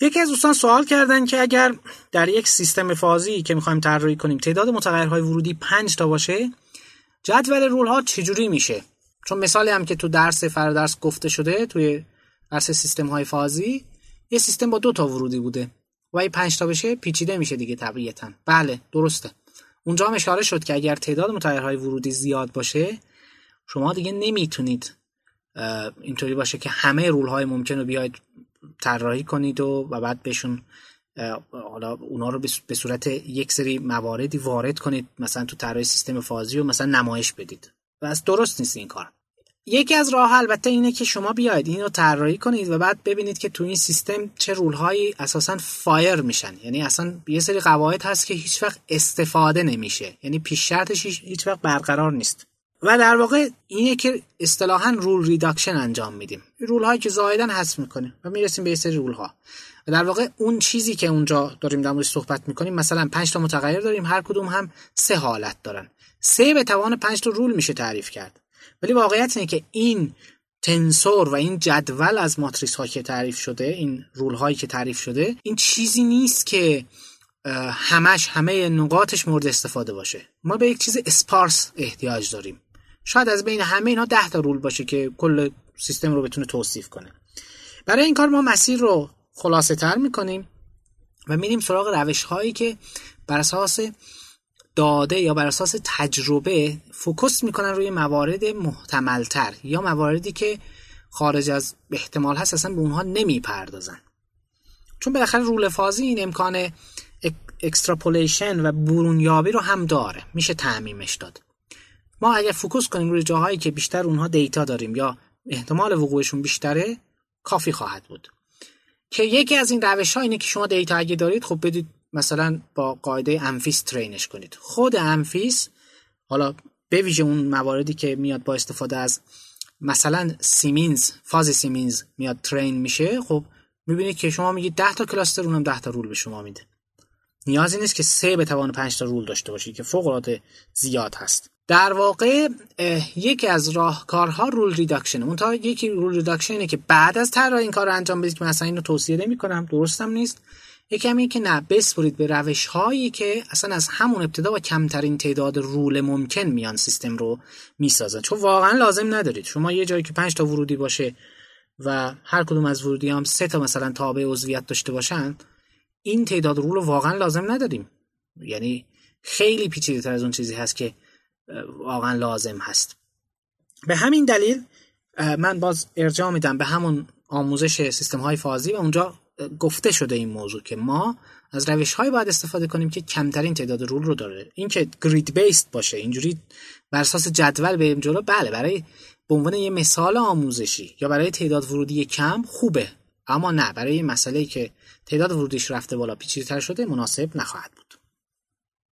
یکی از دوستان سوال کردن که اگر در یک سیستم فازی که می‌خوایم طراحی کنیم تعداد متغیرهای ورودی 5 تا باشه جدول رول ها چجوری میشه؟ چون مثالی هم که تو درس فرادرس گفته شده توی درس سیستم های فازی یه سیستم با دو تا ورودی بوده و این 5 تا بشه پیچیده میشه دیگه طبیعتا. بله درسته. اونجا هم اشاره شد که اگر تعداد متغیرهای ورودی زیاد باشه شما دیگه نمی‌تونید اینطوری باشه که همه رول های ممکن رو بیاید طراحی کنید و, و بعد بهشون حالا اونا رو به صورت یک سری مواردی وارد کنید مثلا تو طراحی سیستم فازی و مثلا نمایش بدید. و از درست نیست این کار. یکی از راه البته اینه که شما بیاید اینو طراحی کنید و بعد ببینید که تو این سیستم چه رولهایی اساسا فایر میشن. یعنی اصلا یه سری قواعد هست که هیچ وقت استفاده نمیشه. یعنی پیش شرطش هیچ وقت برقرار نیست. و در واقع اینه که اصطلاحا rule reduction انجام میدیم. rule هایی که زایدن حذف می‌کنیم و می‌رسیم به یه سری rule ها و در واقع اون چیزی که اونجا داریم در موردش صحبت می‌کنیم مثلا 5 تا متغیر داریم هر کدوم هم سه حالت دارن. سه به توان 5 تا rule میشه تعریف کرد. ولی واقعیت اینه که این tensor و این جدول از ماتریس ها که تعریف شده این rule هایی که تعریف شده این چیزی نیست که همش همه نقاطش مورد استفاده باشه. ما به یک چیز sparse احتیاج داریم. شاید از بین همه اینا ده تا rule باشه که کل سیستم رو بتونه توصیف کنه. برای این کار ما مسیر رو خلاصه تر می‌کنیم و میریم سراغ روش هایی که بر اساس داده یا بر اساس تجربه focus می‌کنن روی موارد محتملتر یا مواردی که خارج از احتمال هست اصلا به اونها نمی‌پردازن. چون بالاخره rule فازی این امکان extrapolation و برونیابی رو هم داره. میشه تعمیمش داد. ما اگر focus کنیم روی جاهایی که بیشتر اونها data داریم یا احتمال وقوعشون بیشتره کافی خواهد بود. که یکی از این روش ها اینه که شما data اگه دارید خب بدید مثلا با قاعده ANFIS train ش کنید. خود ANFIS حالا به ویژه اون مواردی که میاد با استفاده از مثلا c-means fuzzy c-means میاد train میشه خب می‌بینید که شما میگید 10 تا cluster اونم 10 تا rule به شما میده. نیازی نیست که سه به توان 5 تا rule داشته باشید که فوق العاده زیاد هست. در واقع یکی از راهکارها rule reduction اون تا یکی rule reduction ه که بعد از طراحی این کار رو انجام بدید که مثلا اینو توصیه نمی کنم درستم نیست. یکم این که نه بسپرید به روش هایی که اصلا از همون ابتدا و کمترین تعداد rule ممکن میان سیستم رو می‌سازن. چون واقعا لازم ندارید. شما یه جایی که 5 تا ورودی باشه و هر کدوم از ورودی هم سه تا مثلا تابع عضویت داشته باشن این تعداد رول رو واقعا لازم نداریم. یعنی خیلی پیچیده تر از اون چیزی هست که واقعا لازم هست. به همین دلیل من باز ارجاع میدم به همون آموزش سیستم های فازی و اونجا گفته شده این موضوع که ما از روش های باید استفاده کنیم که کمترین تعداد رول رو داره. این که گرید بیست باشه اینجوری بر اساس جدول بریم جلو بله برای به عنوان یه مثال آموزشی یا برای تعداد ورودی کم خوبه اما نه برای مسئله که تعداد ورودیش رفته بالا پیچیده‌تر شده مناسب نخواهد بود.